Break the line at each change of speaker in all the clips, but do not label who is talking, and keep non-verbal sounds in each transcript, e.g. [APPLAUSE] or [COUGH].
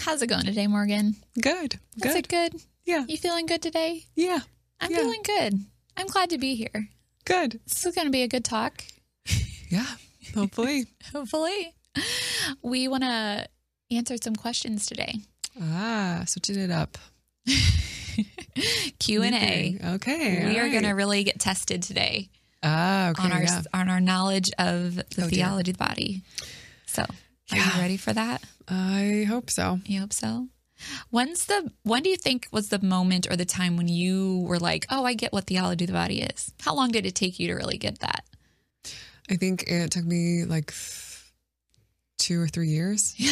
How's it going today, Morgan?
Good.
Is
Good.
it good?
Yeah.
You feeling good today?
Yeah.
I'm
Yeah.
feeling good. I'm glad to be here.
Good.
This is going to be a good talk. [LAUGHS]
Yeah. Hopefully. [LAUGHS]
Hopefully. We want to answer some questions today.
ah, switching it up. [LAUGHS]
Q&A.
Okay.
We are going to really get tested today
Ah, okay.
on our
yeah.
on our knowledge of the
Oh, dear.
theology of the body. So, are
Yeah.
you ready for that?
I hope so.
You hope so. When's the when do you think was the moment or the time when you were like, "Oh, I get what theology of the body is"? How long did it take you to really get that?
I think it took me like two or three years. [LAUGHS]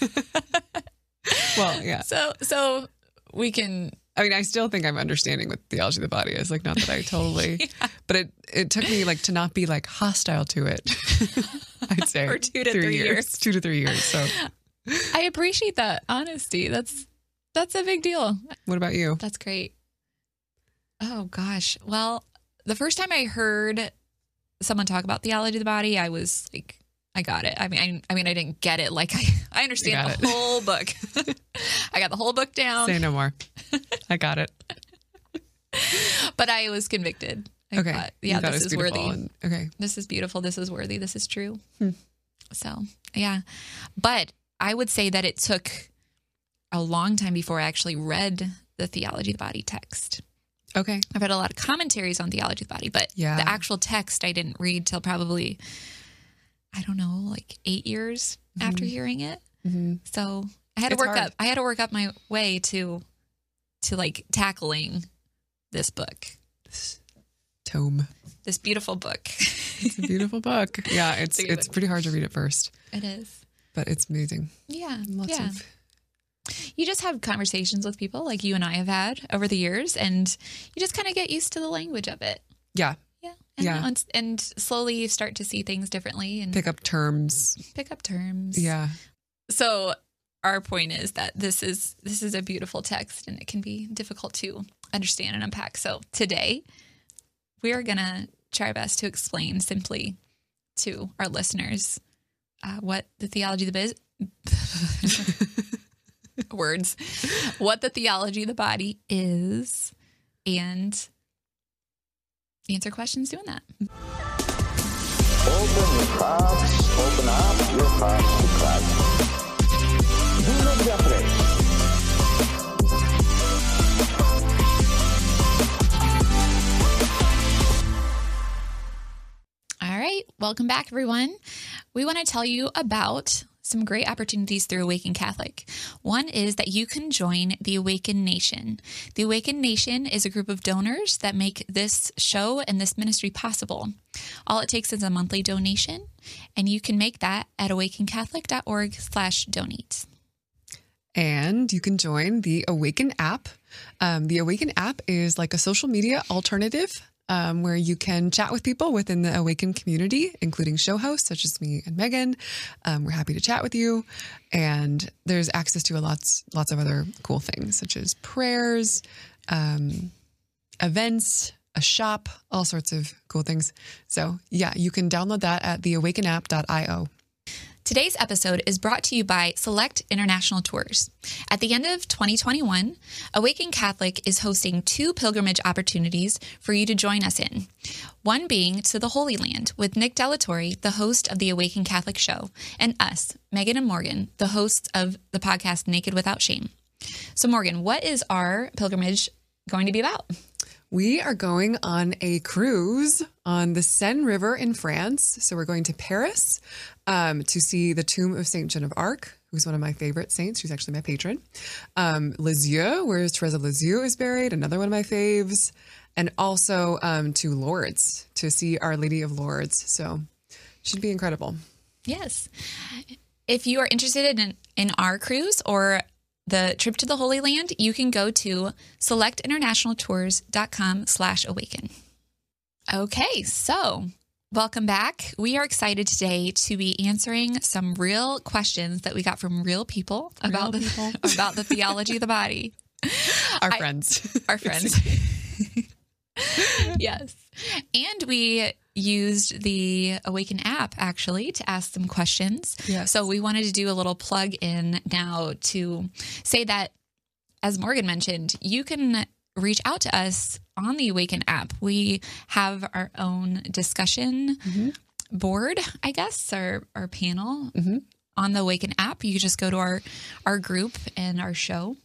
[LAUGHS] well, yeah.
So, so we can
I mean, I still think I'm understanding what theology of the body is. Like, not that I [LAUGHS] totally, but it it took me like to not be like hostile to it. [LAUGHS] I'd say
For two to three years.
two to three years. So, [LAUGHS]
I appreciate that honesty. That's that's a big deal.
what about you?
That's great. Oh gosh. Well, the first time I heard someone talk about theology of the body, I was like, I got it. I mean, I, I mean, I didn't get it. Like, [LAUGHS] I, I understand the
it.
whole book. [LAUGHS] I got the whole book down,
Say no more. I got it. [LAUGHS]
but I was convicted. I
Okay.
thought, yeah, this is worthy.
and- okay.
this is beautiful. This is worthy. This is true.
Hmm.
So, yeah. But I would say that it took a long time before I actually read the theology of the body text.
Okay.
I've read a lot of commentaries on theology of the body, but
Yeah.
the actual text I didn't read till probably, I don't know, like eight years after hearing it.
hmm
So I had to work
hard.
up. I had to work up my way to, to like tackling this book, this
Tome.
this beautiful book.
It's a beautiful [LAUGHS] book. Yeah, it's
It's
it's pretty hard to read at first,
it is.
but it's amazing.
Yeah.
Lots
yeah.
of
you just have conversations with people like you and I have had over the years, and you just kind of get used to the language of it.
yeah.
Yeah. And,
Yeah.
And, and slowly you start to see things differently and
Pick up terms.
pick up terms.
Yeah.
So our point is that this is this is a beautiful text and it can be difficult to understand and unpack. So today we are gonna try our best to explain simply to our listeners uh, what the theology of the biz [LAUGHS] words what the theology of the body is and answer questions doing that.
Open your open up your to Christ. Do not be afraid.
All right, welcome back, everyone. We want to tell you about some great opportunities through Awaken Catholic. One is that you can join the Awaken Nation. The Awaken Nation is a group of donors that make this show and this ministry possible. All it takes is a monthly donation, and you can make that at awakencatholic.org slash donate.
And you can join the Awaken app. Um, the Awaken app is like a social media alternative um, where you can chat with people within the Awaken community, including show hosts such as me and Megan. Um, we're happy to chat with you. And there's access to a lots, lots of other cool things such as prayers, um, events, a shop, all sorts of cool things. So, yeah, you can download that at theawakenapp.io.
Today's episode is brought to you by Select International Tours. At the end of 2021, Awaken Catholic is hosting two pilgrimage opportunities for you to join us in. One being to the Holy Land with Nick Delatorre, the host of the Awaken Catholic Show, and us, Megan and Morgan, the hosts of the podcast Naked Without Shame. So, Morgan, what is our pilgrimage going to be about?
We are going on a cruise on the Seine River in France. So we're going to Paris um, to see the tomb of Saint Joan of Arc, who's one of my favorite saints. She's actually my patron. Um, Lisieux, where Teresa Lisieux is buried, another one of my faves. And also um, to Lourdes to see Our Lady of Lourdes. So should be incredible.
Yes. If you are interested in, in our cruise or the trip to the Holy Land, you can go to selectinternationaltours.com slash awaken. Okay, so welcome back. We are excited today to be answering some real questions that we got from real people about
Real
the
people. [LAUGHS]
about the theology of the body.
Our friends.
Our friends. [LAUGHS] yes. And we used the Awaken app actually to ask some questions.
Yes.
So we wanted to do a little plug in now to say that, as Morgan mentioned, you can reach out to us on the Awaken app. We have our own discussion mm-hmm. board, I guess, our, our panel mm-hmm. on the Awaken app. You can just go to our, our group and our show,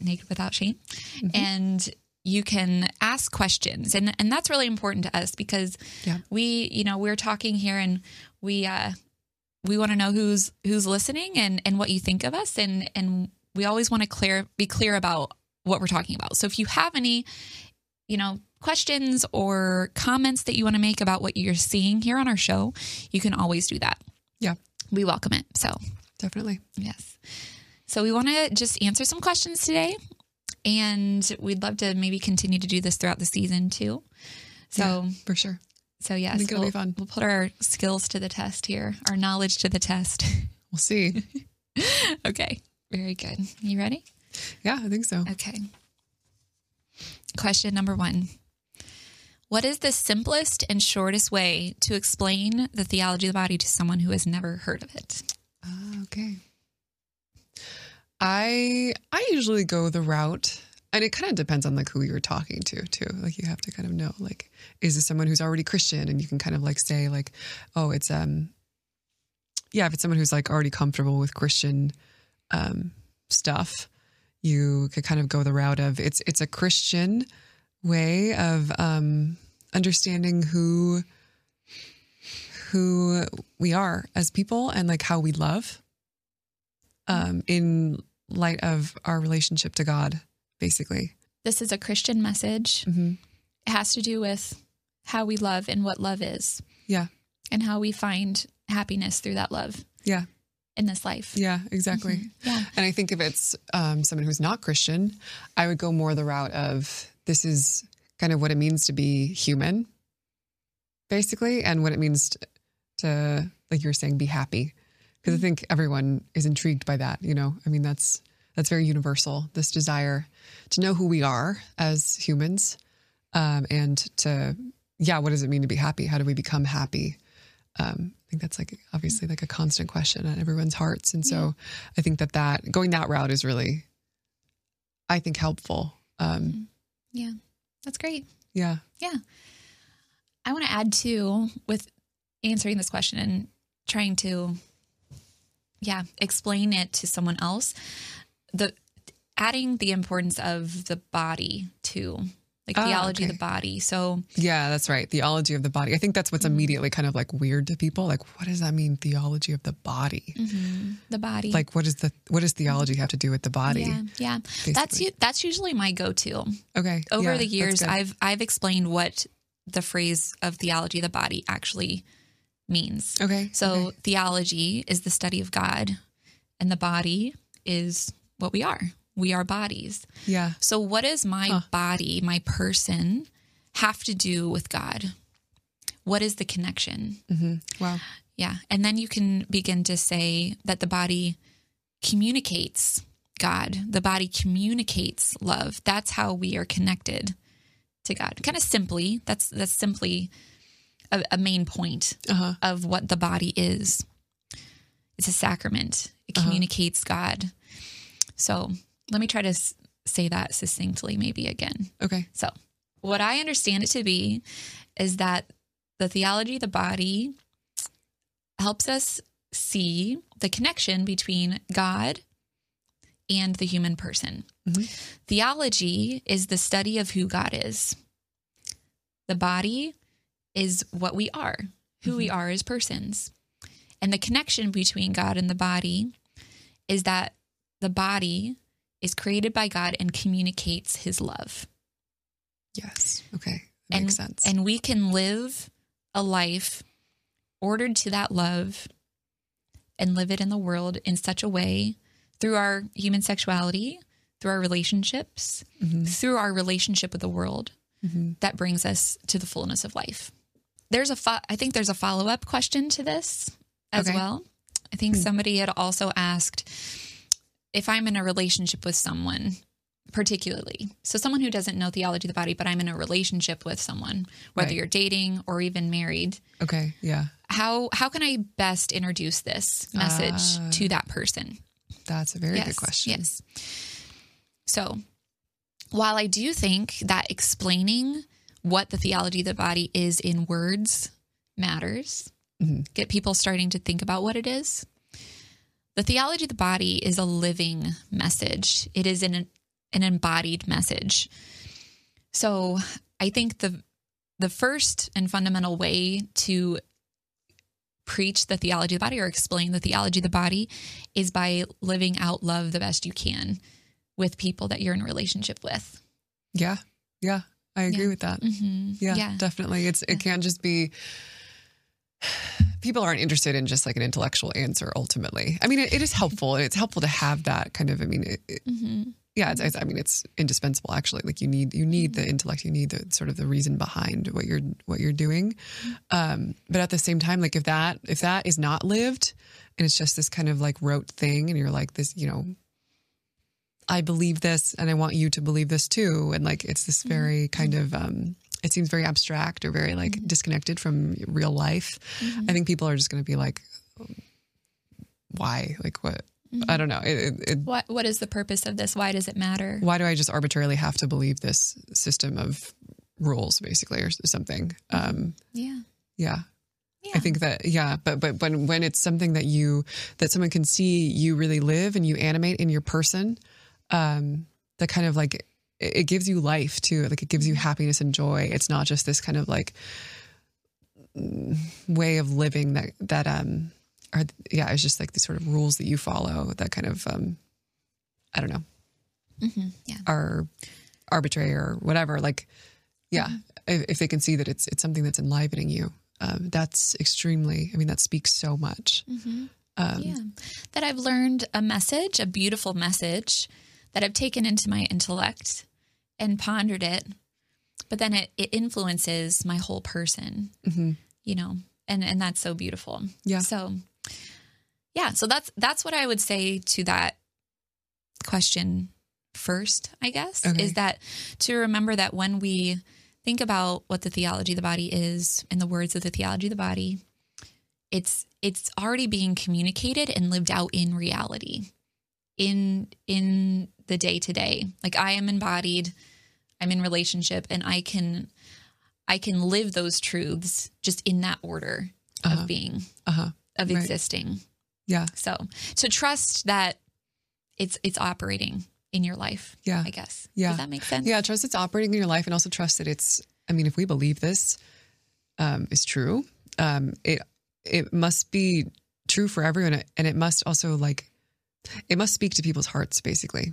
Naked Without Shame, mm-hmm. and you can ask questions. And, and that's really important to us because
Yeah.
we, you know, we're talking here and we, uh, we want to know who's who's listening and and what you think of us and and we always want to clear be clear about what we're talking about. So if you have any, you know, questions or comments that you want to make about what you're seeing here on our show, you can always do that.
Yeah,
We welcome it. So,
definitely.
yes. So we want to just answer some questions today and we'd love to maybe continue to do this throughout the season too. So,
Yeah, for sure.
so yes,
think it'll be
we'll,
fun.
we'll put our skills to the test here, our knowledge to the test. [LAUGHS]
We'll see. [LAUGHS]
okay. Very good. You ready?
yeah, I think so.
Okay. Question number one What is the simplest and shortest way to explain the theology of the body to someone who has never heard of it?
Ah, okay. I I usually go the route and it kind of depends on like who you're talking to too. Like you have to kind of know like is this someone who's already Christian and you can kind of like say like oh it's um yeah, if it's someone who's like already comfortable with Christian um stuff, you could kind of go the route of it's it's a Christian way of um understanding who who we are as people and like how we love um, in light of our relationship to God, basically.
This is a Christian message.
hmm
It has to do with how we love and what love is,
Yeah,
and how we find happiness through that love
yeah,
in this life.
yeah, exactly.
Yeah.
And I think if it's um, someone who's not Christian, I would go more the route of this is kind of what it means to be human, basically, and what it means to, to like you were saying, be happy. Because I think everyone is intrigued by that. You know, I mean, that's that's very universal. This desire to know who we are as humans, um, and to yeah, what does it mean to be happy? How do we become happy? Um, I think that's like obviously like a constant question on everyone's hearts, and so I think that that going that route is really, I think, helpful. Um,
Yeah. That's great.
yeah,
Yeah. I want to add too with answering this question and trying to yeah, explain it to someone else. The adding the importance of the body too. Like
Ah,
theology of the body. So
yeah, that's right. Theology of the body. I think that's what's mm-hmm. immediately kind of like weird to people. Like, what does that mean? Theology of the body.
Mm-hmm, the body.
Like, what does the what does mm-hmm. theology have to do with the body?
yeah, yeah. That's that's usually my go-to.
Okay.
Over
yeah,
the years. I've I've explained what the phrase of theology of the body actually means.
okay.
So
okay.
theology is the study of God, and the body is what we are. We are bodies.
yeah,
So, what does my body, my person, have to do with God? What is the connection? Mm-hmm.
wow.
Yeah. And then you can begin to say that the body communicates God, the body communicates love. That's how we are connected to God. Kind of simply, that's that's simply a, a main point
Uh-huh.
of what the body is. It's a sacrament. It
Uh-huh.
communicates God. So let me try to s- say that succinctly, maybe again.
Okay.
So, what I understand it to be is that the theology of the body helps us see the connection between God and the human person. Theology is the study of who God is. The body is what we are, who we are as persons. And the connection between God and the body is that the body is created by God and communicates his love.
Yes. Okay. That
and,
makes sense.
And we can live a life ordered to that love and live it in the world in such a way through our human sexuality, through our relationships,
Mm-hmm.
through our relationship with the world that brings us to the fullness of life. There's a fo- I think there's a follow-up question to this as
Okay. Hmm.
well. I think somebody had also asked if I'm in a relationship with someone particularly. So someone who doesn't know theology of the body, but I'm in a relationship with someone, whether
Right.
you're dating or even married,
Okay. Yeah.
how how can I best introduce this message
Ah.
to that person?
That's a very
yes,
good question.
Yes. So, while I do think that explaining what the theology of the body is in words matters,
Mhm.
get people starting to think about what it is. The theology of the body is a living message. It is an an embodied message. So, I think the the first and fundamental way to preach the theology of the body or explain the theology of the body is by living out love the best you can with people that you're in relationship with.
Yeah. Yeah. I agree
Yeah.
with that.
Mm-hmm.
Yeah, definitely. It's it can't just be people aren't interested in just like an intellectual answer ultimately. I mean, it, it is helpful and it's helpful to have that kind of I mean, it, it-
hmm
yeah, it's, it's, I mean, it's indispensable actually. Like you need you need the intellect, you need the sort of the reason behind what you're what you're doing. Um, but at the same time, like if that if that is not lived and it's just this kind of like rote thing and you're like this, you know, I believe this and I want you to believe this too. And like it's this mm-hmm. very kind mm-hmm. of um it seems very abstract or very like mm-hmm. disconnected from real life. I think people are just gonna be like why? Like what I don't know. It, it, it,
What what is the purpose of this? Why does it matter?
why do I just arbitrarily have to believe this system of rules, basically, or something? Um,
Yeah.
yeah.
Yeah.
I think that yeah, but but when when it's something that you that someone can see you really live and you animate in your person, um, that kind of like it, it gives you life too. Like it gives you happiness and joy. It's not just this kind of like mm, way of living that that um are yeah, it's just like these sort of rules that you follow that kind of um I don't know
mm-hmm, Yeah.
are arbitrary or whatever like yeah if, if they can see that it's it's something that's enlivening you um, that's extremely i mean that speaks so much
hmm
um,
yeah. That I've learned a message, a beautiful message that I've taken into my intellect and pondered it, but then it, it influences my whole person,
mhm.
you know, and, and that's so beautiful.
Yeah.
So yeah, so that's that's what I would say to that question first, I guess,
Okay.
is that to remember that when we think about what the theology of the body is and the words of the theology of the body, it's it's already being communicated and lived out in reality in in the day to day like i am embodied i'm in relationship and i can i can live those truths just in that order
Uh-huh.
of being
uh-huh
of
Right.
existing
yeah
so to trust that it's it's operating in your life
Yeah.
i guess
Yeah.
does that make sense
yeah trust it's operating in your life and also trust that it's i mean if we believe this um, is true um, it it must be true for everyone and it must also like it must speak to people's hearts basically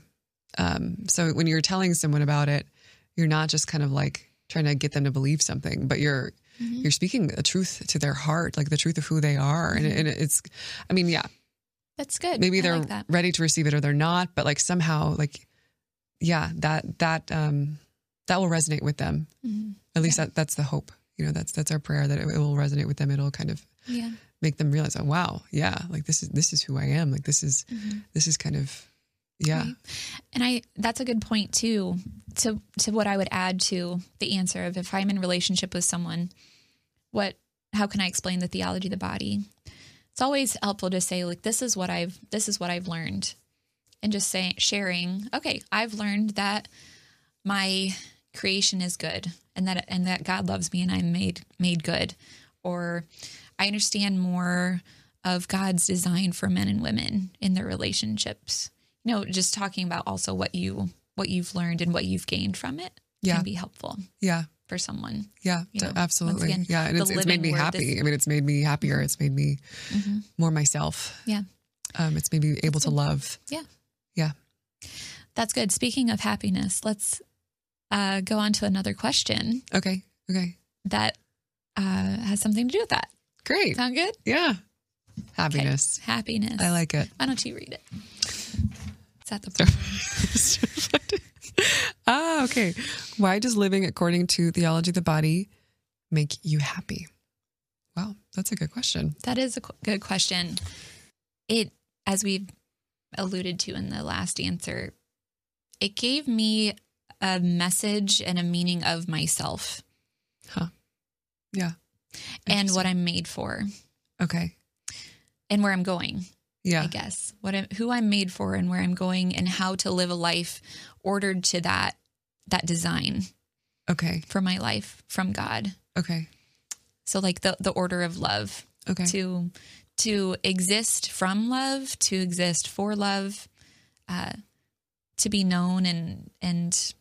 um, so when you're telling someone about it you're not just kind of like trying to get them to believe something but you're
Mhm.
you're speaking a truth to their heart like the truth of who they are. And, and it's i mean yeah.
That's good.
Maybe
I
they're
like
ready to receive it or they're not but like somehow like yeah that that um that will resonate with them.
Mhm.
at least that that's the hope you know that's that's our prayer that it, it will resonate with them. It'll kind of
yeah.
make them realize oh wow yeah like this is this is who i am. Like this is
Mhm.
this is kind of yeah
Right. And I that's a good point too to to what I would add to the answer of if I'm in relationship with someone, what how can I explain the theology of the body? It's always helpful to say like this is what I've this is what I've learned. And just saying sharing, okay, I've learned that my creation is good and that and that God loves me and I'm made made good. Or I understand more of God's design for men and women in their relationships. You know, just talking about also what you what you've learned and what you've gained from it
Yeah.
can be helpful
yeah
for someone.
yeah
You know,
absolutely
again,
yeah and it's, it's made me happy i mean it's made me happier it's made me
Mhm.
more myself
Yeah.
um it's made me able to love
Yeah.
yeah
That's good. Speaking of happiness, let's uh, go on to another question
okay okay
that uh, has something to do with that.
great
Sound good?
yeah happiness
Happiness.
i like it
Why don't you read it? Is that the
ah, okay. Why does living according to theology of the body make you happy? Wow, that's a good question.
That is a qu- good question. It, as we've alluded to in the last answer, it gave me a message and a meaning of myself Huh.
Yeah.
and what I'm made for
Okay.
and where I'm going.
Yeah.
I guess what I'm, who I'm made for and where I'm going and how to live a life ordered to that that design
Okay.
for my life from God.
Okay.
So like the the order of love
Okay.
to to exist from love, to exist for love, uh, to be known and and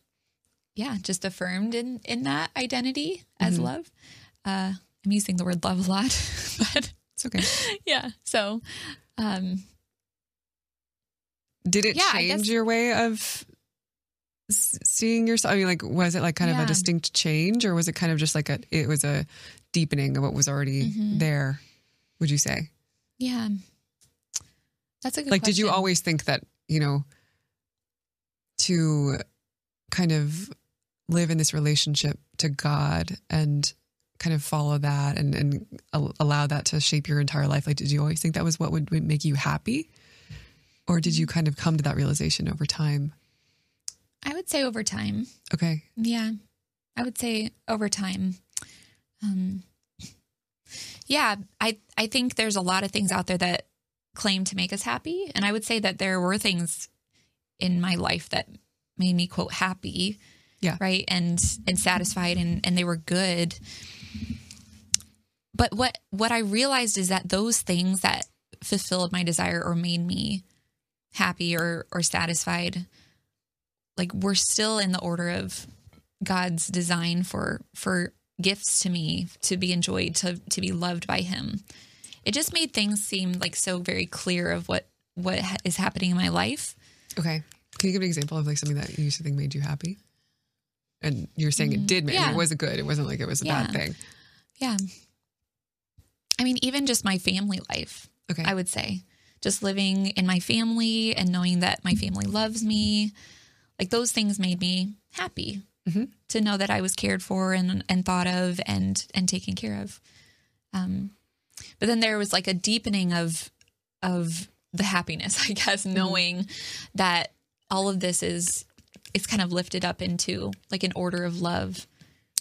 yeah, just affirmed in in that identity as
Mhm.
love. Uh, I'm using the word love a lot, [LAUGHS] but
It's okay. [LAUGHS]
yeah. So um,
Did it
Yeah,
change
guess-
your way of seeing yourself? I mean, like, was it like kind of a distinct change, or was it kind of just like a? It was a deepening of what was already
Mhm.
there. Would you say?
yeah, that's a good.
like, did you always think that you know to kind of live in this relationship to God and kind of follow that and and allow that to shape your entire life? Like, did you always think that was what would make you happy? Or did you kind of come to that realization over time?
I would say over time.
Okay.
Yeah, I would say over time. Um, yeah, I I think there's a lot of things out there that claim to make us happy, and I would say that there were things in my life that made me quote happy.
Yeah.
Right. And and satisfied, and and they were good. But what what I realized is that those things that fulfilled my desire or made me happy or or satisfied like we're still in the order of God's design for for gifts to me to be enjoyed to to be loved by him. It just made things seem like so very clear of what what ha- is happening in my life.
Okay. Can you give an example of like something that you used to think made you happy? And you're saying it mm, did make
yeah.
it wasn't good. It wasn't like it was a bad thing.
Yeah. I mean even just my family life,
Okay.
I would say. Just living in my family and knowing that my family loves me. Like those things made me happy.
Mhm.
To know that I was cared for and and thought of and and taken care of. Um but then there was like a deepening of of the happiness, [LAUGHS] I guess, knowing that all of this is it's kind of lifted up into like an order of love.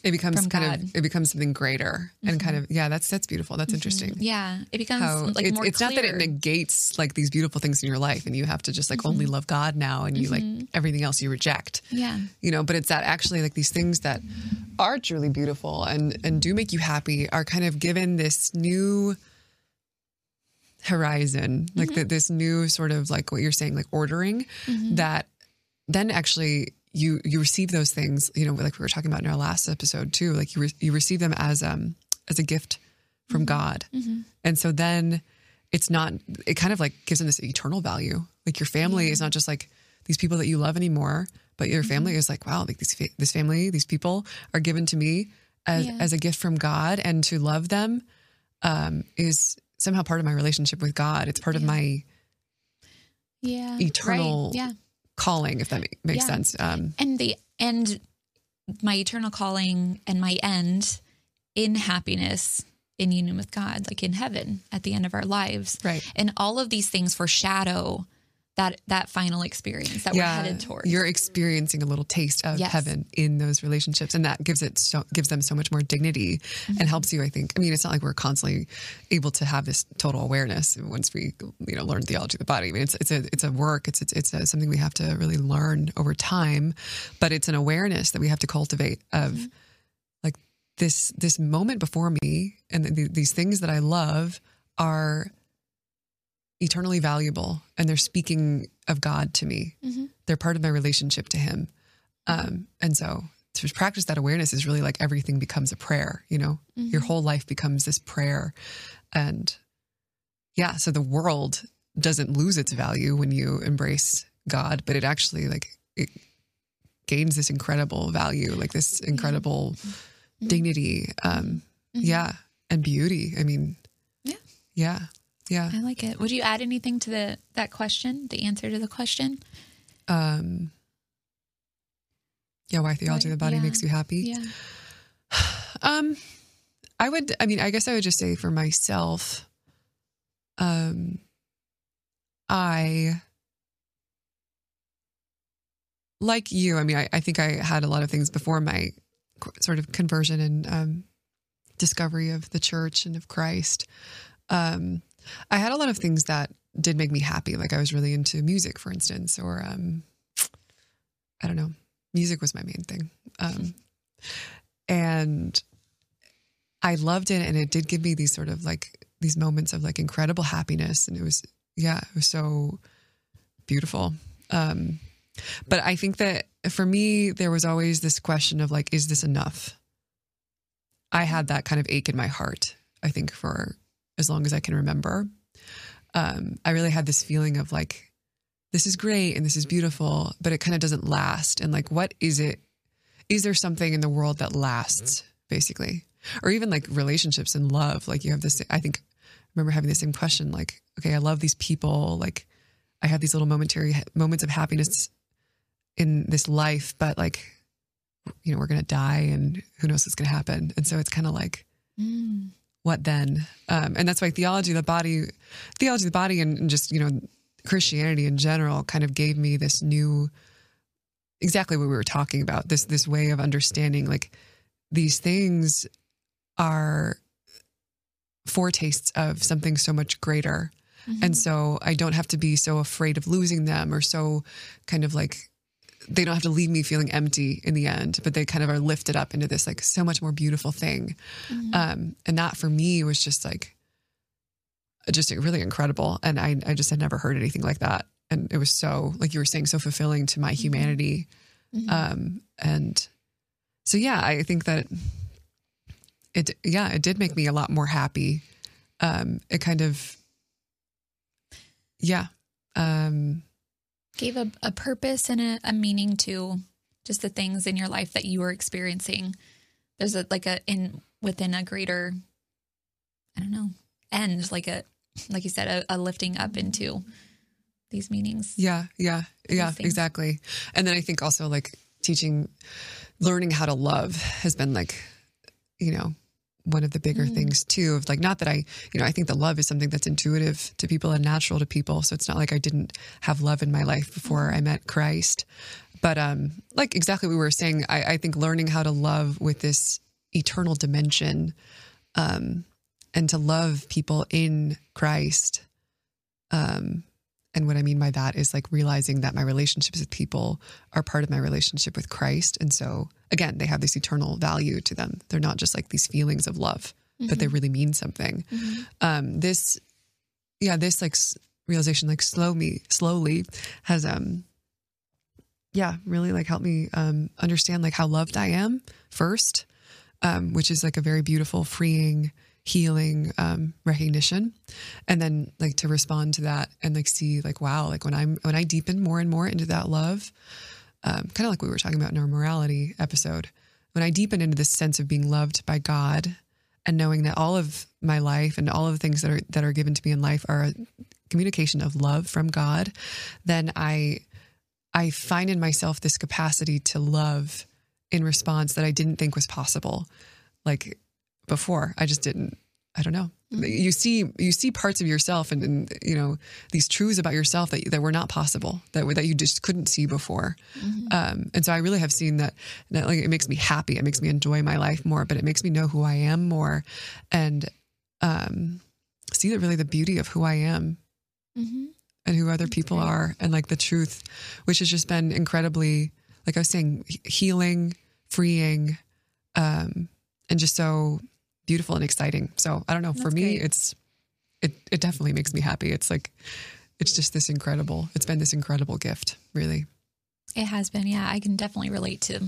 It becomes kind
God. Mm-hmm.
of it becomes something greater and kind of yeah, that's that's beautiful. That's interesting.
Yeah, it becomes
How
like
it's,
more
it's not that it negates like these beautiful things in your life and you have to just like only
Mm-hmm.
love God now and you like everything else you reject.
yeah.
you know but it's that actually like these things that are truly beautiful and and do make you happy are kind of given this new horizon like the, this new sort of like what you're saying like ordering that then actually you you receive those things you know like we were talking about in our last episode too like you re- you receive them as um as a gift from God and so then it's not it kind of like gives them this eternal value like your family is not just like these people that you love anymore but your family is like wow like these fa- this family these people are given to me as,
Yeah.
as a gift from god and to love them um, is somehow part of my relationship with god it's part of my
Yeah.
Eternal-
Right. Yeah.
Calling if that ma- makes
Yeah.
sense um,
And the and my eternal calling and my end in happiness in union with God, like in heaven at the end of our lives.
Right.
And all of these things foreshadow that that final experience that we're headed towards.
You're experiencing a little taste of
Yes.
heaven in those relationships, and that gives it so gives them so much more dignity
Mm-hmm.
and helps you. I think. I mean, it's not like we're constantly able to have this total awareness once we, you know, learn theology of the body. I mean, it's it's a it's a work. It's it's, it's a, something we have to really learn over time, but it's an awareness that we have to cultivate of.
Mm-hmm.
Like this, this moment before me, and th- these things that I love are eternally valuable and they're speaking of God to me.
Mhm.
They're part of my relationship to Him. Um, and so to practice that awareness is really like everything becomes a prayer, you know, your whole life becomes this prayer. And yeah, so the world doesn't lose its value when you embrace God, but it actually like, it gains this incredible value, like this incredible dignity. Um, yeah. And beauty. I mean,
Yeah.
yeah. Yeah.
I like it. Would you add anything to the that question, the answer to the question?
um yeah why theology of the body
yeah.
makes you happy
Yeah. [SIGHS]
um i would i mean i guess i would just say for myself um i like you, I mean, I, I think I had a lot of things before my sort of conversion and um, discovery of the church and of Christ. Um, I had a lot of things that did make me happy. Like I was really into music, for instance, or um, I don't know, music was my main thing. Um, and I loved it. And it did give me these sort of like these moments of like incredible happiness. And it was, yeah, it was so beautiful. Um, but I think that for me, there was always this question of like, is this enough? I had that kind of ache in my heart, I think, for as long as I can remember. Um, I really had this feeling of like, this is great and this is beautiful, but it kind of doesn't last. And like, what is it? Is there something in the world that lasts, basically? Or even like relationships and love. Like, you have this, I think, I remember having the same question like, okay, I love these people. Like, I have these little momentary moments of happiness in this life, but like, you know, we're going to die and who knows what's going to happen. And so it's kind of like,
Mm.
What then? Um, and that's why theology of the body, theology of the body, and, and just you know Christianity in general, kind of gave me this new, exactly what we were talking about. This this way of understanding like these things are foretastes of something so much greater. And so I don't have to be so afraid of losing them or so kind of like they don't have to leave me feeling empty in the end, but they kind of are lifted up into this like so much more beautiful thing. Um, and that for me was just like, just really incredible. And I, I just had never heard anything like that. And it was so, like you were saying, so fulfilling to my humanity. Um, and so, yeah, I think that it, yeah, it did make me a lot more happy. Um, it kind of, yeah. Um,
Gave a, a purpose and a, a meaning to just the things in your life that you were experiencing. There's a like a in within a greater, I don't know, end like a like you said a, a lifting up into these meanings.
Yeah, yeah, yeah, exactly. And then I think also like teaching, learning how to love has been like, you know, one of the bigger things too. Of like, not that I, you know, I think the love is something that's intuitive to people and natural to people. So it's not like I didn't have love in my life before I met Christ. But um, like exactly what we were saying, I, I think learning how to love with this eternal dimension, um, and to love people in Christ. Um, and what I mean by that is like realizing that my relationships with people are part of my relationship with Christ. And so, again, they have this eternal value to them. They're not just like these feelings of love, but they really mean something. Um, this, yeah, this like s- realization, like slow me, slowly has, um, yeah, really like helped me um, understand like how loved I am first, um, which is like a very beautiful, freeing, healing um, recognition, and then like to respond to that and like see like wow, like when I'm when I deepen more and more into that love, um, kind of like we were talking about in our morality episode, when I deepen into this sense of being loved by God and knowing that all of my life and all of the things that are that are given to me in life are a communication of love from God, then I I find in myself this capacity to love in response that I didn't think was possible. Like before, I just didn't. I don't know. You see, you see parts of yourself, and, and you know these truths about yourself that that were not possible, that that you just couldn't see before. Um, and so I really have seen that. That like it makes me happy. It makes me enjoy my life more, but it makes me know who I am more, and um, see that really the beauty of who I am
Mm-hmm.
and who other people are and like the truth which has just been incredibly like i was saying healing freeing um and just so beautiful and exciting so i don't know for me
great.
it's it it definitely makes me happy it's like it's just this incredible it's been this incredible gift really
It has been, yeah. I can definitely relate to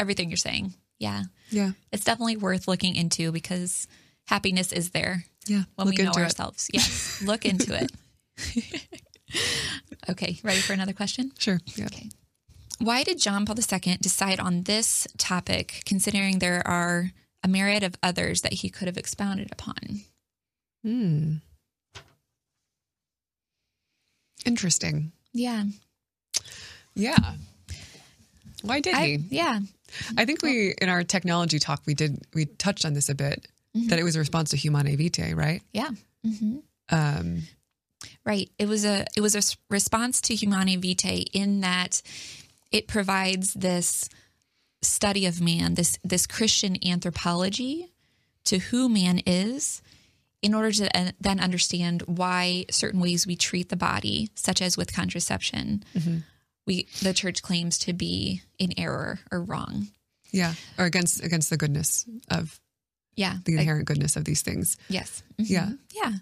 everything you're saying. Yeah.
yeah
It's definitely worth looking into because happiness is there
yeah
when
look
we know
into it
ourselves. Yes. [LAUGHS] Look into it. [LAUGHS] okay. Ready for another question?
sure yeah
Okay. Why did John Paul II decide on this topic, considering there are a myriad of others that he could have expounded upon?
Hmm. interesting
Yeah.
yeah why did
I,
he
yeah.
I think we in our technology talk we did we touched on this a bit that it was a response to Humanae Vitae, right?
Yeah. hmm
Um,
Right. It was a it was a response to Humanae Vitae in that it provides this study of man, this this Christian anthropology to who man is in order to then understand why certain ways we treat the body, such as with contraception, we the church claims to be in error or wrong.
Yeah. Or against against the goodness of
Yeah.
the
like-
inherent goodness of these things.
yes.
Yeah.
Mhm. Yeah.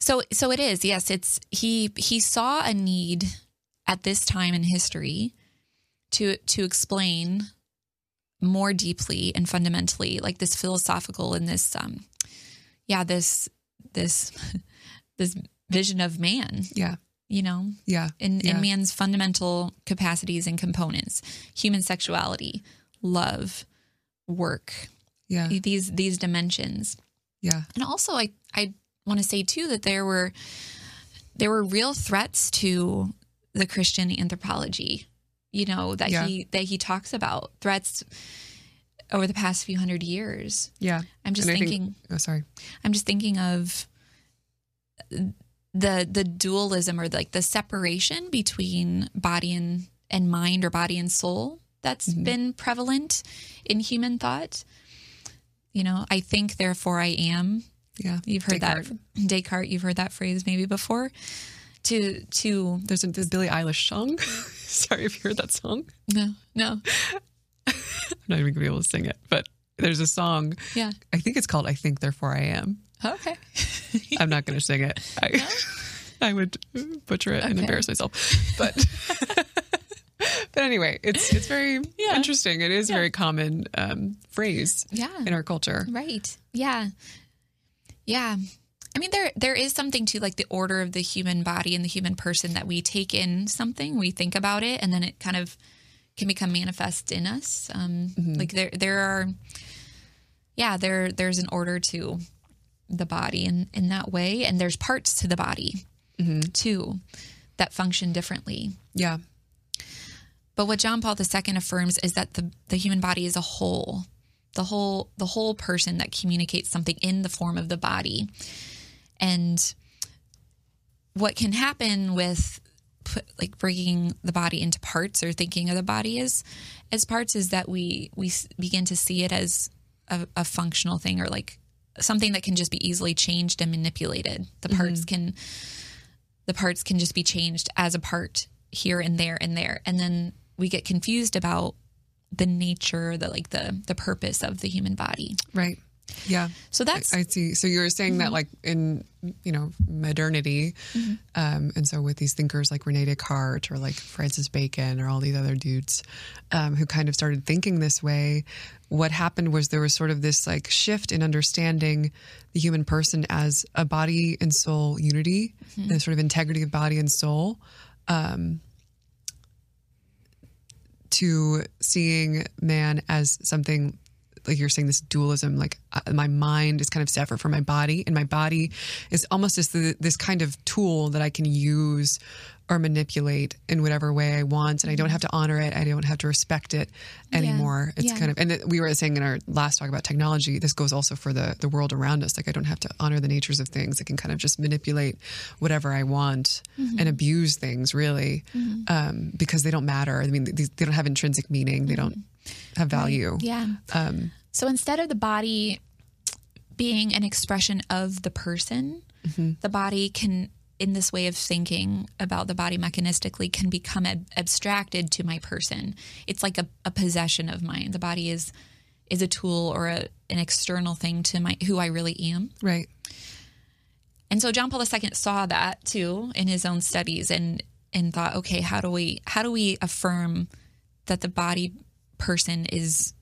So so it is. Yes, it's he he saw a need at this time in history to to explain more deeply and fundamentally like this philosophical and this um yeah, this this [LAUGHS] this vision of man,
Yeah.
you know,
Yeah.
in,
Yeah.
in man's fundamental capacities and components, human sexuality, love, work,
Yeah.
these these dimensions.
Yeah.
And also I I want to say too that there were there were real threats to the Christian anthropology, you know, that
Yeah.
he that he talks about, threats over the past few hundred years.
Yeah.
I'm just
And I think-
thinking
Oh, sorry.
I'm just thinking of the the dualism or like the separation between body and and mind or body and soul that's
Mm-hmm.
been prevalent in human thought. You know, I think therefore I am.
Yeah.
You've heard
Descartes.
that Descartes, you've heard that phrase maybe before. To to
There's a the Billie Eilish song. [LAUGHS] sorry if you heard that song.
no, no.
I'm not even gonna be able to sing it, but there's a song.
Yeah.
I think it's called "I Think Therefore I Am."
Okay. [LAUGHS]
I'm not going to sing it. I, [LAUGHS] I would butcher it and embarrass myself. But but anyway, it's it's very
Yeah.
interesting. It is a very common um, phrase
Yeah.
in our culture.
Right. Yeah. Yeah. I mean there there is something to like the order of the human body and the human person that we take in something, we think about it, and then it kind of can become manifest in us. Um like there there are yeah, there there's an order to the body in, in that way. And there's parts to the body too that function differently.
Yeah,
But what John Paul II affirms is that the, the human body is a whole, the whole, the whole person that communicates something in the form of the body. And what can happen with put, like breaking the body into parts or thinking of the body as as parts is that we we begin to see it as a, a functional thing or like something that can just be easily changed and manipulated. The mm-hmm. parts can the parts can just be changed as a part here and there and there and then we get confused about the nature the like the the purpose of the human body
right. Yeah,
so that's
I see. So you're saying that, like in you know modernity, um, and so with these thinkers like Rene Descartes or like Francis Bacon or all these other dudes um, who kind of started thinking this way, what happened was there was sort of this like shift in understanding the human person as a body and soul unity, and a sort of integrity of body and soul. Um, to seeing man as something like you're saying this dualism like uh, my mind is kind of separate from my body and my body is almost just the, this kind of tool that i can use or manipulate in whatever way i want and i don't have to honor it i don't have to respect it anymore. It's
Yeah.
kind of and we were saying in our last talk about technology this goes also for the the world around us like i don't have to honor the natures of things. I can kind of just manipulate whatever i want and abuse things really um, because they don't matter. I mean these, they don't have intrinsic meaning. They don't have value.
Yeah.
Um,
so instead of the body being an expression of the person the body can in this way of thinking about the body mechanistically can become ab- abstracted to my person. It's like a, a possession of mine. The body is is a tool or a, an external thing to my who i really am.
Right.
And so John Paul II saw that too in his own studies and and thought, okay, how do we how do we affirm that the body person is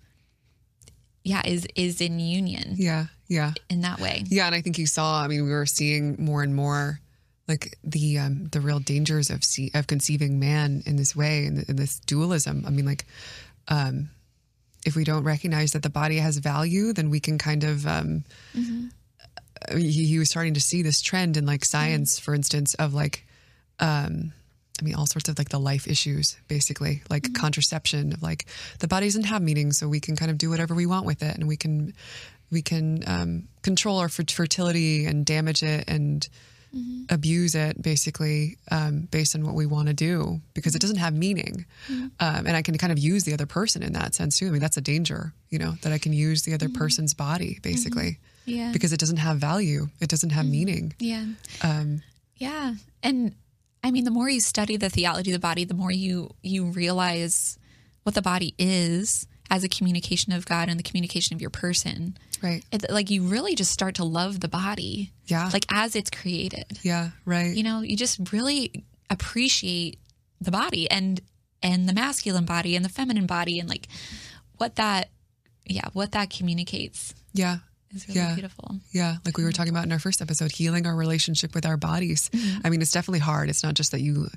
yeah, is is in union
yeah yeah
in that way.
Yeah, and I think you saw. I mean, we were seeing more and more like the um, the real dangers of see, of conceiving man in this way and in this dualism. I mean, like um, if we don't recognize that the body has value, then we can kind of. Um, I mean, he, he was starting to see this trend in like science, for instance, of like. Um, I mean, all sorts of like the life issues, basically, like contraception. Of like the body doesn't have meaning, so we can kind of do whatever we want with it, and we can we can um, control our fer- fertility and damage it and abuse it basically um, based on what we want to do because it doesn't have meaning. Um, and I can kind of use the other person in that sense too. I mean, that's a danger, you know, that I can use the other person's body basically
Yeah.
because it doesn't have value, it doesn't have meaning.
Yeah.
Um,
Yeah. And I mean, the more you study the theology of the body, the more you you realize what the body is as a communication of God and the communication of your person.
right.
It, like you really just start to love the body.
Yeah.
Like as it's created.
Yeah. Right.
You know, you just really appreciate the body and and the masculine body and the feminine body and like what that yeah, what that communicates
yeah.
Is really
Yeah.
beautiful.
Yeah, like we were talking about in our first episode, healing our relationship with our bodies. Mm-hmm. I mean, it's definitely hard. It's not just that you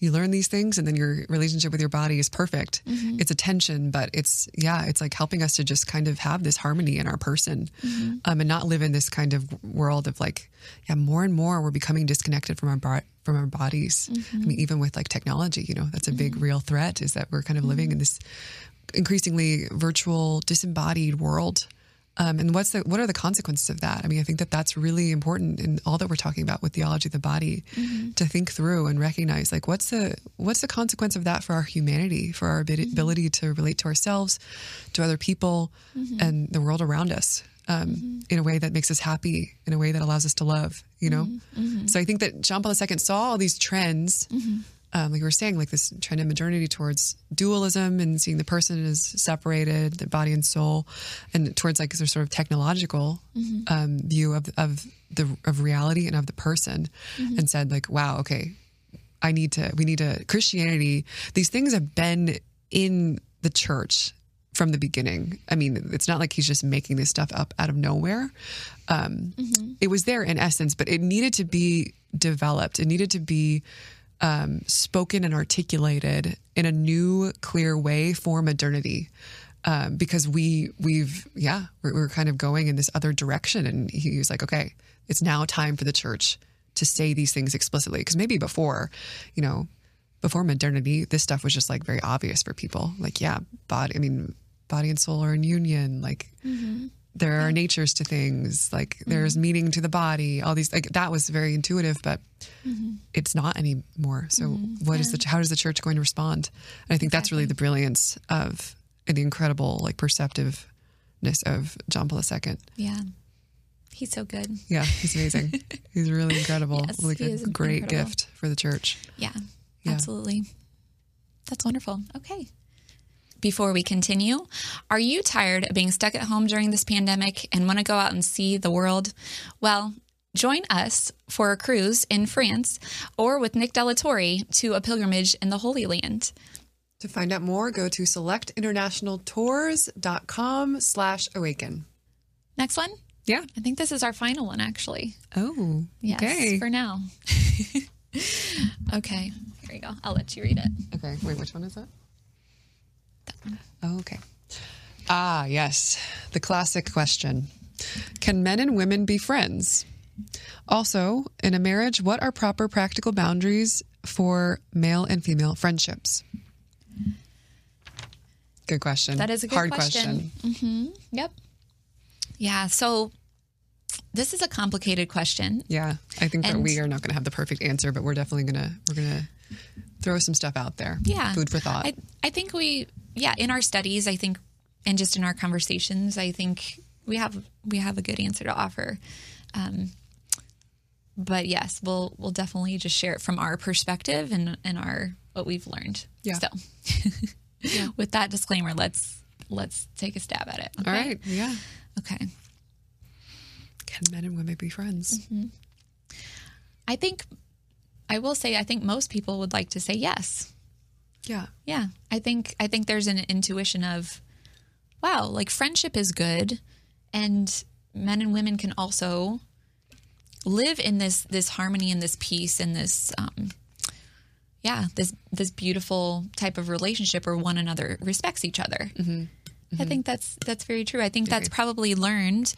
you learn these things and then your relationship with your body is perfect. Mm-hmm. It's a tension, but it's yeah, it's like helping us to just kind of have this harmony in our person, mm-hmm. um, and not live in this kind of world of like, yeah, more and more we're becoming disconnected from our bar- from our bodies. I mean, even with like technology, you know, that's a big real threat. Is that we're kind of living in this increasingly virtual, disembodied world. Um, and what's the what are the consequences of that? I mean, I think that that's really important in all that we're talking about with theology of the body mm-hmm. to think through and recognize like what's the what's the consequence of that for our humanity, for our abi- mm-hmm. ability to relate to ourselves, to other people, mm-hmm. and the world around us um, in a way that makes us happy, in a way that allows us to love. You know, so I think that John Paul II saw all these trends um, like we were saying, like this trend of modernity towards dualism and seeing the person as separated, the body and soul, and towards like this sort of technological um, view of of the of reality and of the person, and said like, wow, okay, I need to, we need to Christianity. These things have been in the church from the beginning. I mean, it's not like he's just making this stuff up out of nowhere. Um, It was there in essence, but it needed to be developed. It needed to be um, spoken and articulated in a new, clear way for modernity. Um, because we we've yeah we're, we're kind of going in this other direction, and he was like, okay, it's now time for the church to say these things explicitly. Because maybe before, you know, before modernity, this stuff was just like very obvious for people. Like, yeah, body. I mean, body and soul are in union. Like, there are natures to things. Like, mm-hmm. there's meaning to the body. All these like that was very intuitive, but mm-hmm. it's not anymore. So, mm-hmm. what is the how is the church going to respond? And I think that's really the brilliance of and the incredible like perceptiveness of John Paul II.
Yeah. He's so good.
Yeah, he's amazing. [LAUGHS] he's really incredible.
Yes,
like
he
a great
incredible.
gift for the church.
Yeah,
Yeah.
absolutely. That's wonderful. Okay. Before we continue, are you tired of being stuck at home during this pandemic and want to go out and see the world? Well, join us for a cruise in France or with Nick Delatorre to a pilgrimage in the Holy Land.
To find out more, go to selectinternationaltours.com slash awaken.
Next one?
Yeah.
I think this is our final one, actually.
Oh,
Yes,
okay.
for now. [LAUGHS] okay, here you go. I'll let you read it.
Okay, wait, which one is that? Oh, okay. Ah, yes. The classic question Can men and women be friends? Also, in a marriage, what are proper practical boundaries for male and female friendships? Good question.
That is a good
Hard
question. Yep. Yeah. So this is a complicated question.
Yeah, I think that we are not going to have the perfect answer, but we're definitely gonna we're gonna throw some stuff out there.
Yeah.
food for thought.
I, I think we, yeah, in our studies, I think, and just in our conversations, I think we have we have a good answer to offer. Um, but yes, we'll we'll definitely just share it from our perspective and and our what we've learned.
Yeah.
So, [LAUGHS] with that disclaimer, let's let's take a stab at it.
All
okay?
right, yeah.
Okay.
Can men and women be friends?
Mm-hmm. I think I will say I think most people would like to say yes.
Yeah,
Yeah, I think I think there's an intuition of, wow, like friendship is good, and men and women can also live in this this harmony and this peace and this, um, yeah, this this beautiful type of relationship where one another respects each other. I think that's that's very true. I think that's probably learned,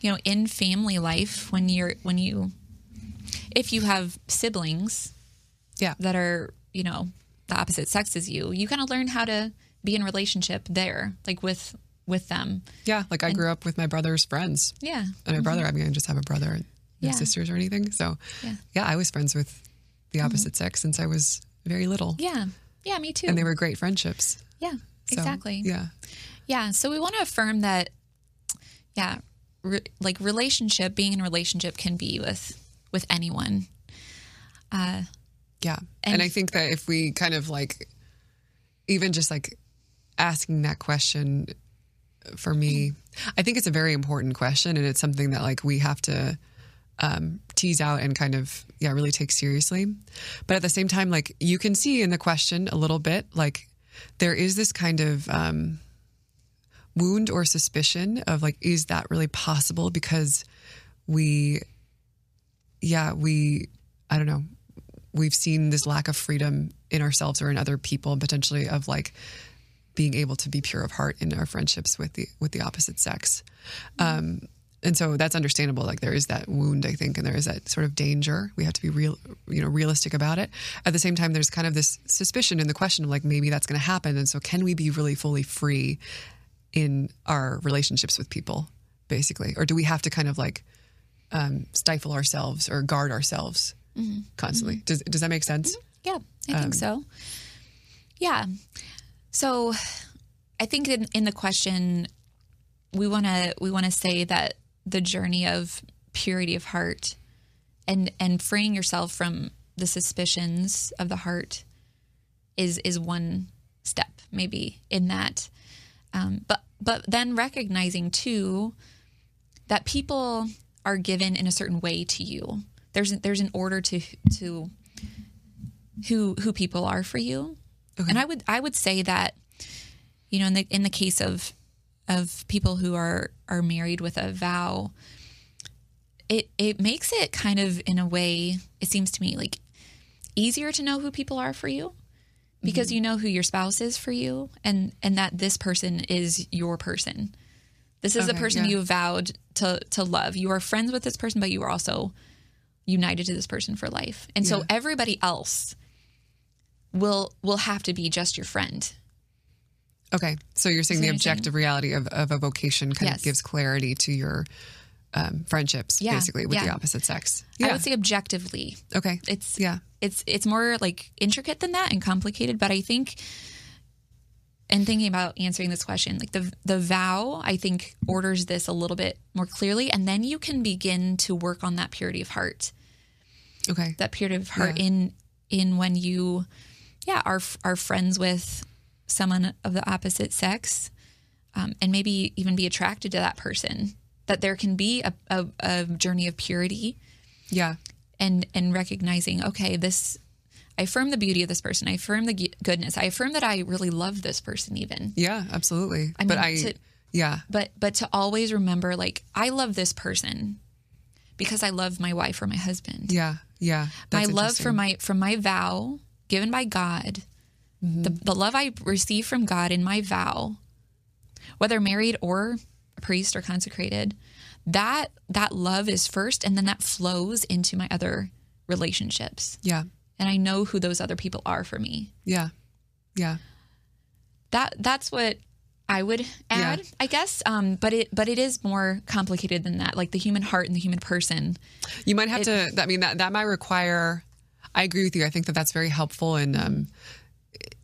you know, in family life when you're when you, if you have siblings,
yeah,
that are you know the opposite sex as you you kind of learn how to be in relationship there like with with them
yeah. Like I grew up with my brother's friends,
yeah
and my brother. Mm-hmm. I mean, I just have a brother. no
Yeah.
sisters or anything. So
Yeah.
yeah, I was friends with the mm-hmm. opposite sex since I was very little.
Yeah. Yeah, me too.
And they were great friendships.
yeah,
So,
exactly.
Yeah.
Yeah. So we want to affirm that, yeah, re- like relationship, being in relationship can be with with anyone.
Yeah. And,
And-
I think that if we kind of like, even just like asking that question for me, I think it's a very important question. And it's something that like we have to um, tease out and kind of, yeah, really take seriously. But at the same time, like you can see in the question a little bit, like there is this kind of, um, wound or suspicion of like, is that really possible? Because we, yeah, we, I don't know, we've seen this lack of freedom in ourselves or in other people, potentially of like being able to be pure of heart in our friendships with the with the opposite sex. Um, and so that's understandable. Like there is that wound, I think, and there is that sort of danger. We have to be real, you know, realistic about it. At the same time, there's kind of this suspicion in the question of like maybe that's going to happen. And so, can we be really fully free in our relationships with people, basically, or do we have to kind of like um, stifle ourselves or guard ourselves constantly? Does does that make sense?
Yeah, I think so. Yeah. So I think in, in the question we want to we want to say that the journey of purity of heart and and freeing yourself from the suspicions of the heart is is one step maybe in that um, but but then recognizing too that people are given in a certain way to you there's there's an order to to who who people are for you. And I would I would say that you know in the in the case of of people who are are married with a vow it it makes it kind of in a way it seems to me like easier to know who people are for you because mm-hmm. you know who your spouse is for you and and that this person is your person. This is the person
yeah.
you vowed to to love. You are friends with this person but you are also united to this person for life. And so everybody else will will have to be just your friend.
Okay, so you're saying the objective reality of, of a vocation kind
Yes.
of gives clarity to your um, friendships,
Yeah,
basically, with the opposite sex.
I
Yeah.
would say objectively.
okay.
It's
yeah.
it's it's more like intricate than that and complicated, but I think and thinking about answering this question, like the the vow, I think orders this a little bit more clearly and then you can begin to work on that purity of heart.
Okay.
That purity of heart
Yeah.
in in when you yeah, are are friends with someone of the opposite sex um, and maybe even be attracted to that person. That there can be a, a, a journey of purity
Yeah.
and and recognizing okay this i affirm the beauty of this person. I affirm the g- goodness. I affirm that i really love this person even.
Yeah, absolutely.
I
but
mean,
I,
to-
yeah,
but but to always remember like i love this person because i love my wife or my husband.
Yeah, yeah.
my love for my from my vow given by god
Mm-hmm.
the, the love i receive from god in my vow whether married or a priest or consecrated that that love is first and then that flows into my other relationships.
Yeah,
and I know who those other people are for me.
yeah, yeah.
That that's what I would add, I guess. Um, but it but it is more complicated than that. Like the human heart and the human person.
You might have to. I mean, that that might require. I agree with you. I think that that's very helpful. And um,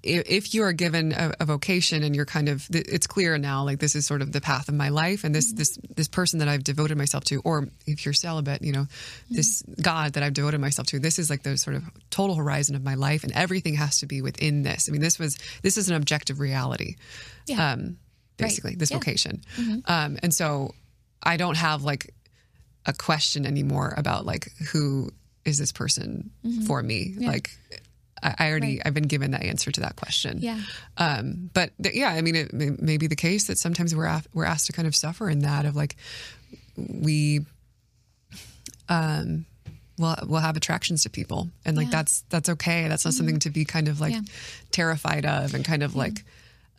if, if you are given a, a vocation and you're kind of, it's clear now. Like this is sort of the path of my life, and this this this person that I've devoted myself to, or if you're celibate, you know, this God that I've devoted myself to. This is like the sort of total horizon of my life, and everything has to be within this. I mean, this was this is an objective reality.
Yeah.
Um, basically, this
Yeah.
vocation, um, and so I don't have like a question anymore about like who is this person for me like I, I already i've been given that answer to that question
Yeah.
um but th- yeah i mean it may, may be the case that sometimes we're af- we're asked to kind of suffer in that of like we um will will have attractions to people and like
Yeah.
that's that's okay that's not something to be kind of like
Yeah.
terrified of and kind of like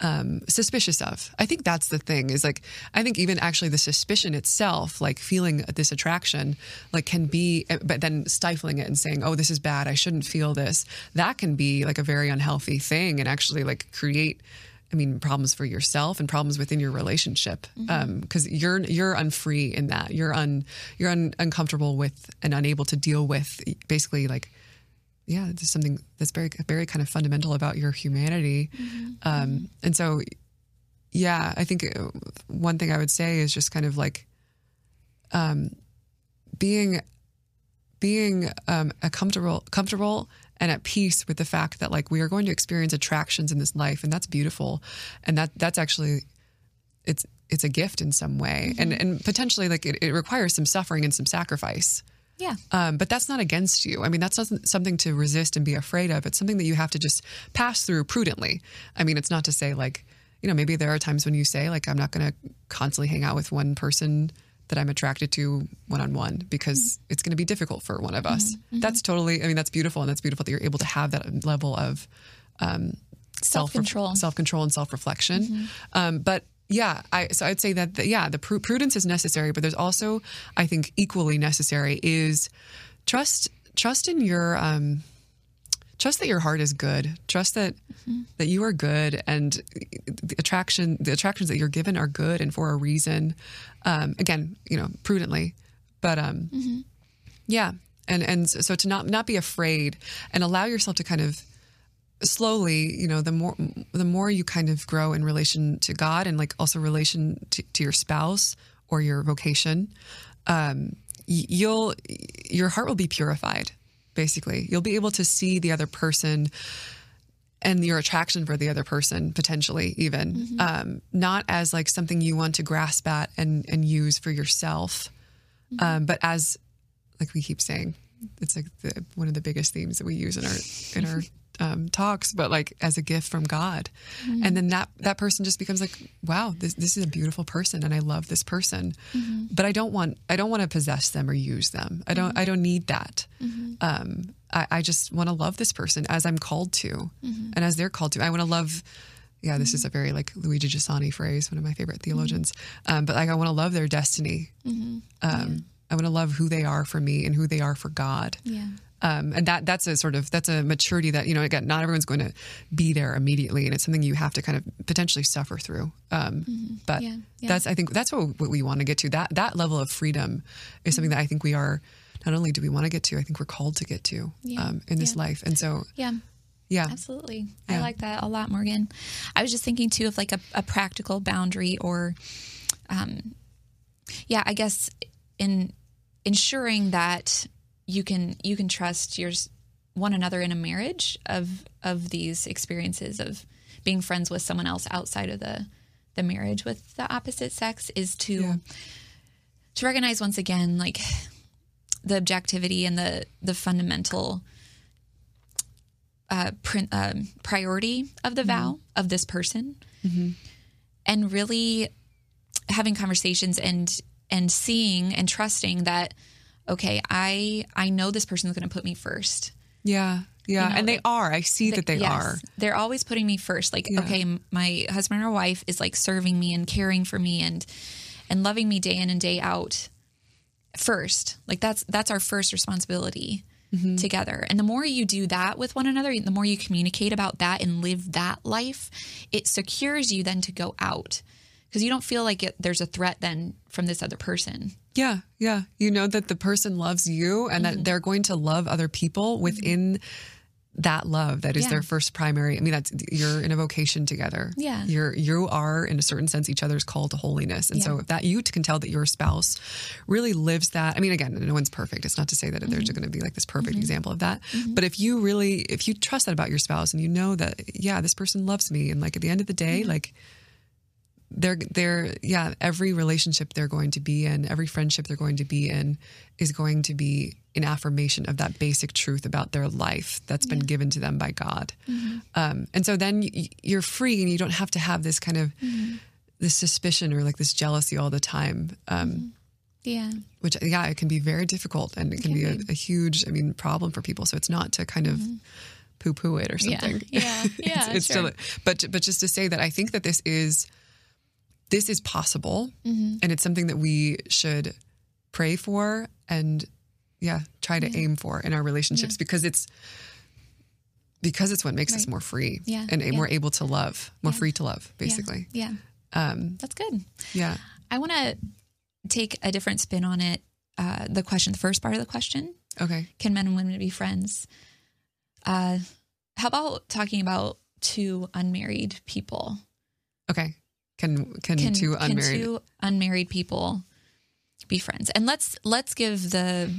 um, suspicious of. I think that's the thing is like, I think even actually the suspicion itself, like feeling this attraction, like can be, but then stifling it and saying, oh, this is bad. I shouldn't feel this. That can be like a very unhealthy thing and actually like create I mean, problems for yourself and problems within your relationship, because you're you're unfree in that. You're un you're un, uncomfortable with and unable to deal with basically like, yeah, it's something that's very very kind of fundamental about your humanity. Um, and so, yeah, I think one thing I would say is just kind of like, um, being being um, a comfortable comfortable and at peace with the fact that like we are going to experience attractions in this life and that's beautiful. And that that's actually it's it's a gift in some way. And and potentially like it, it requires some suffering and some sacrifice
Yeah.
um, but that's not against you. I mean, that's not something to resist and be afraid of. It's something that you have to just pass through prudently. I mean, it's not to say like, you know, maybe there are times when you say like, I'm not going to constantly hang out with one person that I'm attracted to one on one because it's going to be difficult for one of us. That's totally. I mean, that's beautiful, and that's beautiful that you're able to have that level of um,
Self-control.
self control, and self reflection. Um, but yeah, I so I'd say that the, yeah, the pru- prudence is necessary, but there's also I think equally necessary is trust trust in your um, trust that your heart is good. Trust that that you are good, and the attraction the attractions that you're given are good and for a reason. Um, again, you know, prudently, but um, yeah, and and so to not not be afraid and allow yourself to kind of slowly, you know, the more the more you kind of grow in relation to God and like also relation to, to your spouse or your vocation, um, you'll your heart will be purified. Basically, you'll be able to see the other person and your attraction for the other person potentially even. Um, not as like something you want to grasp at and and use for yourself, um, but as like we keep saying, it's like the, one of the biggest themes that we use in our in our [LAUGHS] um, talks, but like as a gift from God, and then that that person just becomes like, wow, this this is a beautiful person, and I love this person, but I don't want I don't want to possess them or use them. I don't I don't need that. Um, I, I just want to love this person as I'm called to, and as they're called to. I want to love yeah, this is a very like Luigi Giussani phrase, one of my favorite theologians. Um, but like, I want to love their destiny. Um, I want to love who they are for me and who they are for God.
Yeah.
Um, and that that's a sort of that's a maturity that you know again not everyone's going to be there immediately, and it's something you have to kind of potentially suffer through. Um, But
Yeah, yeah.
that's I think that's what, what we want to get to. That that level of freedom is something that I think we are. Not only do we want to get to, I think we're called to get to
Yeah,
um, in this
yeah.
life. And so,
Yeah.
yeah,
Absolutely. I like that a lot, Morgan. I was just thinking too of like a, a practical boundary or, um, yeah, I guess in ensuring that you can, you can trust your one another in a marriage of, of these experiences of being friends with someone else outside of the, the marriage with the opposite sex is to,
Yeah.
to recognize once again, like the objectivity and the, the fundamental, uh, um, priority of the vow of this person, and really having conversations and and seeing and trusting that okay, I I know this person is going to put me first.
yeah, yeah.
know,
and they are. I see that they
Yes,
are.
They're always putting me first. Like, okay, my husband or wife is like serving me and caring for me and and loving me day in and day out first. Like that's that's our first responsibility
Mm-hmm.
together. And the more you do that with one another, the more you communicate about that and live that life, it secures you then to go out because you don't feel like it, there's a threat then from this other person.
Yeah, yeah. You know that the person loves you and
Mm-hmm.
that they're going to love other people within that love that is
Yeah.
their first primary. I mean, that's you're in a vocation together.
Yeah.
You're you are in a certain sense each other's call to holiness. And so
Yeah.
if that you can tell that your spouse really lives that. I mean, again, no one's perfect. It's not to say that there's
Mm-hmm.
going to be like this perfect example of that. But if you really if you trust that about your spouse and you know that yeah, this person loves me and like at the end of the day,
Mm-hmm.
like they're they're yeah every relationship they're going to be in every friendship they're going to be in is going to be an affirmation of that basic truth about their life that's been given to them by god um, and so then you're free and you don't have to have this kind of this suspicion or like this jealousy all the time um,
Yeah.
which yeah it can be very difficult and it can, be, a, a huge i mean problem for people so it's not to kind of poo-poo it or
Yeah.
something
Yeah. [LAUGHS] Yeah.
it's, it's
sure.
still but but just to say that I think that this is this is possible
Mm-hmm.
and it's something that we should pray for and yeah try to aim for in our relationships because it's because it's what makes us more free
Yeah,
and
yeah.
more able to love, more
Yeah.
free to love,
Yeah,
basically.
Yeah.
Um,
That's good.
yeah.
I want to take a different spin on it. Uh, the question, the first part of the question
Okay.
can men and women be friends? Uh, how about talking about two unmarried people?
Okay. Can can,
Can
two
can
unmarried?
two unmarried people be friends? And let's let's give the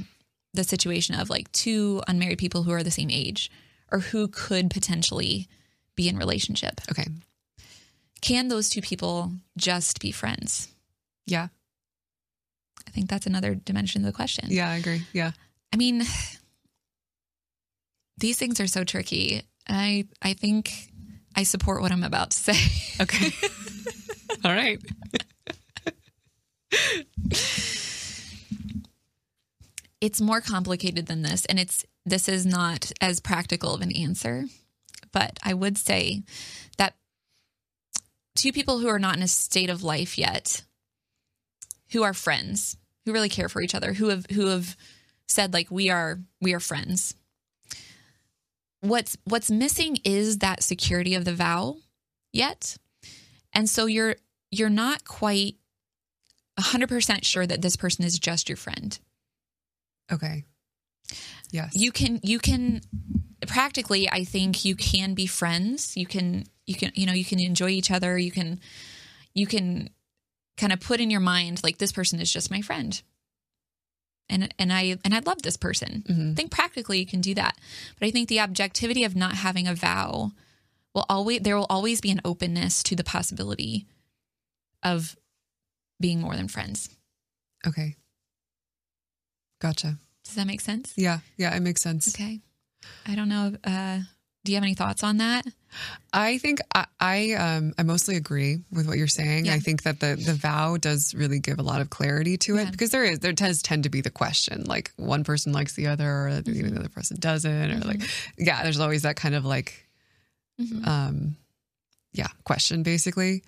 the situation of like two unmarried people who are the same age or who could potentially be in relationship.
okay.
Can those two people just be friends?
Yeah.
I think that's another dimension of the question.
Yeah. I agree. Yeah.
I mean, these things are so tricky. I I think I support what I'm about to say.
Okay. [LAUGHS] [LAUGHS] All right.
It's more complicated than this, and it's this is not as practical of an answer. But I would say that two people who are not in a state of life yet, who are friends, who really care for each other, who have who have said like we are we are friends. What's what's missing is that security of the vow yet. And so you're you're not quite 100% sure that this person is just your friend.
Okay. Yes.
You can you can practically I think you can be friends. You can you can you know you can enjoy each other. You can you can kind of put in your mind like this person is just my friend. And and I and I love this person.
Mhm.
I think practically you can do that. But I think the objectivity of not having a vow will always there will always be an openness to the possibility of being more than friends.
Okay. Gotcha.
Does that make sense?
Yeah. Yeah. It makes sense.
Okay. I don't know. Uh, do you have any thoughts on that?
I think I, I um I mostly agree with what you're saying.
Yeah.
I think that the the vow does really give a lot of clarity to
Yeah.
it because there is there does tend to be the question like one person likes the other or
Mm-hmm.
the other person doesn't or like yeah there's always that kind of like
Mhm.
um yeah question basically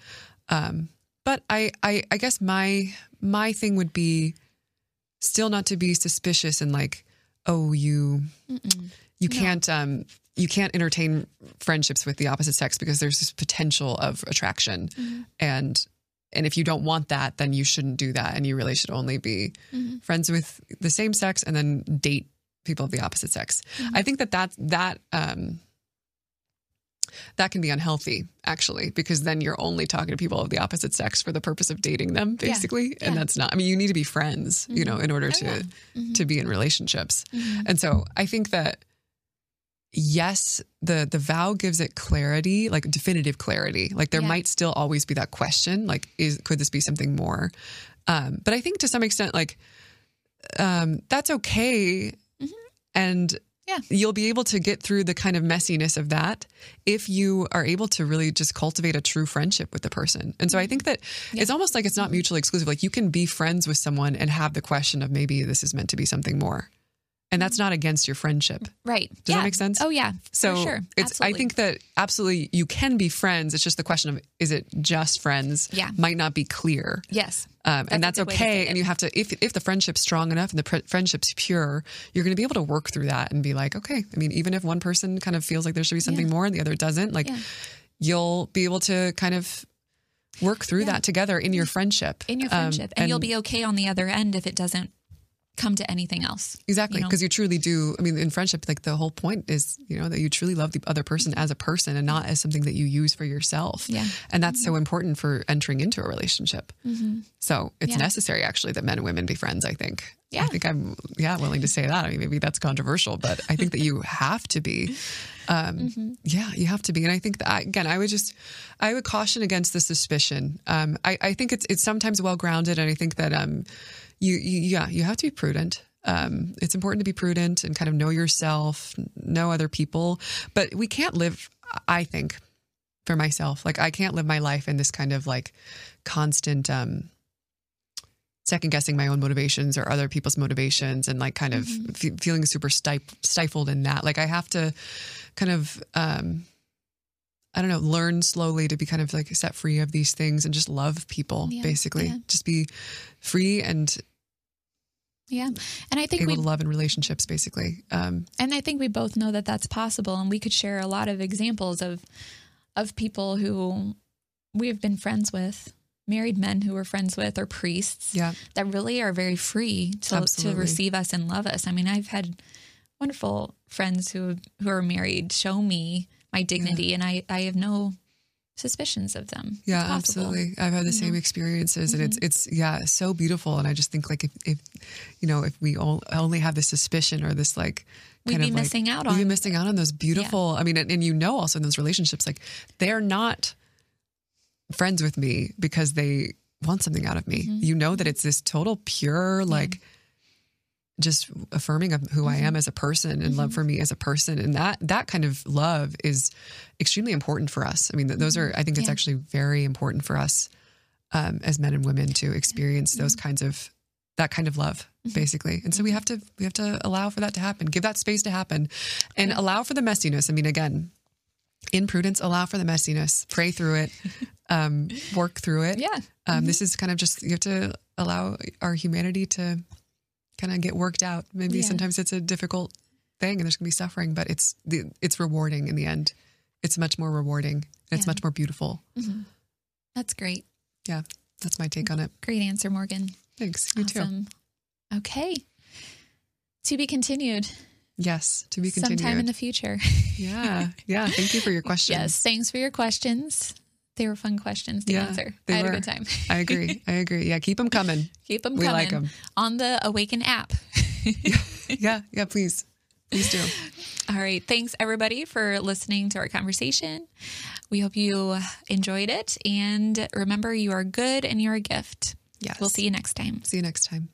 um but I, I i guess my my thing would be still not to be suspicious and like oh you
Mm-mm.
you can't um you can't entertain friendships with the opposite sex because there's this potential of attraction
Mhm.
and and if you don't want that then you shouldn't do that and you really should only be
Mhm.
friends with the same sex and then date people of the opposite sex
Mhm.
i think that that that um that can be unhealthy actually because then you're only talking to people of the opposite sex for the purpose of dating them
Yeah.
basically and
Yeah.
that's not i mean you need to be friends you know in order
Oh,
to
yeah. Mhm.
to be in relationships
Mhm.
and so I think that yes, the the vow gives it clarity, like definitive clarity. Like there
Yeah.
might still always be that question, like is could this be something more? Um, but I think to some extent, like um, that's okay, and
Mm-hmm. Yeah.
you'll be able to get through the kind of messiness of that if you are able to really just cultivate a true friendship with the person. And so I mm-hmm. think that it's almost like it's not mutually exclusive. Like you can be friends with someone and have the question of maybe this is meant to be something more. And that's not against your friendship.
Right.
Does that make sense?
Oh yeah.
So
sure.
it's I think that absolutely you can be friends. It's just the question of is it just friends?
Yeah.
Might not be clear.
yes.
Um, and
That's
that's
a good way to
okay. And you have to, if if the friendship's strong enough and the pr- friendship's pure, you're going to be able to work through that and be like, okay. I mean, even if one person kind of feels like there should be something
Yeah.
more and the other doesn't, like
Yeah.
you'll be able to kind of work through
Yeah.
that together in your friendship.
In your
Um,
friendship, and, you'll be okay on the other end if it doesn't come to anything else.
Exactly,
you know?
because you truly do. I mean, in friendship, like the whole point is, you know, that you truly love the other person as a person and not as something that you use for yourself.
Yeah.
and that's so important for entering into a relationship. So it's
Yeah.
necessary, actually, that men and women be friends. I think.
Yeah.
I think I'm yeah willing to say that. I mean, maybe that's controversial, but I think that you [LAUGHS] have to be. Um, Yeah, you have to be, and I think that again, I would just, I would caution against the suspicion. Um, I, I think it's it's sometimes well grounded, and I think that um, you, you yeah, you have to be prudent. Um, it's important to be prudent and kind of know yourself, know other people, but we can't live. I think for myself, like I can't live my life in this kind of like constant. Um, second guessing my own motivations or other people's motivations and like kind of fe- feeling super stif- stifled in that like i have to kind of um i don't know learn slowly to be kind of like set free of these things and just love people
Yeah,
basically
yeah.
just be free and
Yeah. And I think
able
we
to love in relationships, basically. Um,
and I think we both know that that's possible and we could share a lot of examples of of people who we have been friends with, married men who we're friends with or priests
yeah,
that really are very free to to receive us and love us. I mean, I've had wonderful friends who who are married show me my dignity and I I have no suspicions of them.
yeah.
Mm-hmm.
absolutely. I've had the same experiences, and it's it's yeah, so beautiful. And I just think like if, if you know if we all, only have this suspicion or this like
We'd
kind
be
of like,
missing out
we'd be missing out on those beautiful. I mean, and, and you know also in those relationships like they're not friends with me because they want something out of me.
Mm-hmm.
You know that it's this total pure like just affirming of who I
Mm-hmm.
am as a person and love for me as a person and that that kind of love is extremely important for us. I mean those are I think it's
Yeah.
actually very important for us um, as men and women to experience those
Mm-hmm.
kinds of that kind of love basically. And so we have to we have to allow for that to happen. Give that space to happen and allow for the messiness. I mean again, in prudence allow for the messiness. Pray through it. [LAUGHS] Um, work through it.
Yeah.
Um, This is kind of just you have to allow our humanity to kind of get worked out. Maybe
Yeah.
sometimes it's a difficult thing and there's going to be suffering, but it's the, it's rewarding in the end. It's much more rewarding. And It's much more beautiful. Mm-hmm.
That's great.
Yeah, that's my take on it.
Great answer, Morgan.
Thanks. You too.
Okay. To be continued
Yes, to be continued.
sometime in the future.
yeah, [LAUGHS] yeah. Thank you for your questions.
yes. Thanks for your questions. They were fun questions to
Yeah,
answer.
they
I had
were.
a good time.
I agree. [LAUGHS] I agree. Yeah, keep them coming.
Keep them
We
coming
like 'em.
on the Awaken app. [LAUGHS]
Yeah, yeah. Please, please do.
All right. Thanks, everybody, for listening to our conversation. We hope you enjoyed it. And remember, you are good and you're a gift.
Yes.
We'll see you next time.
See you next time.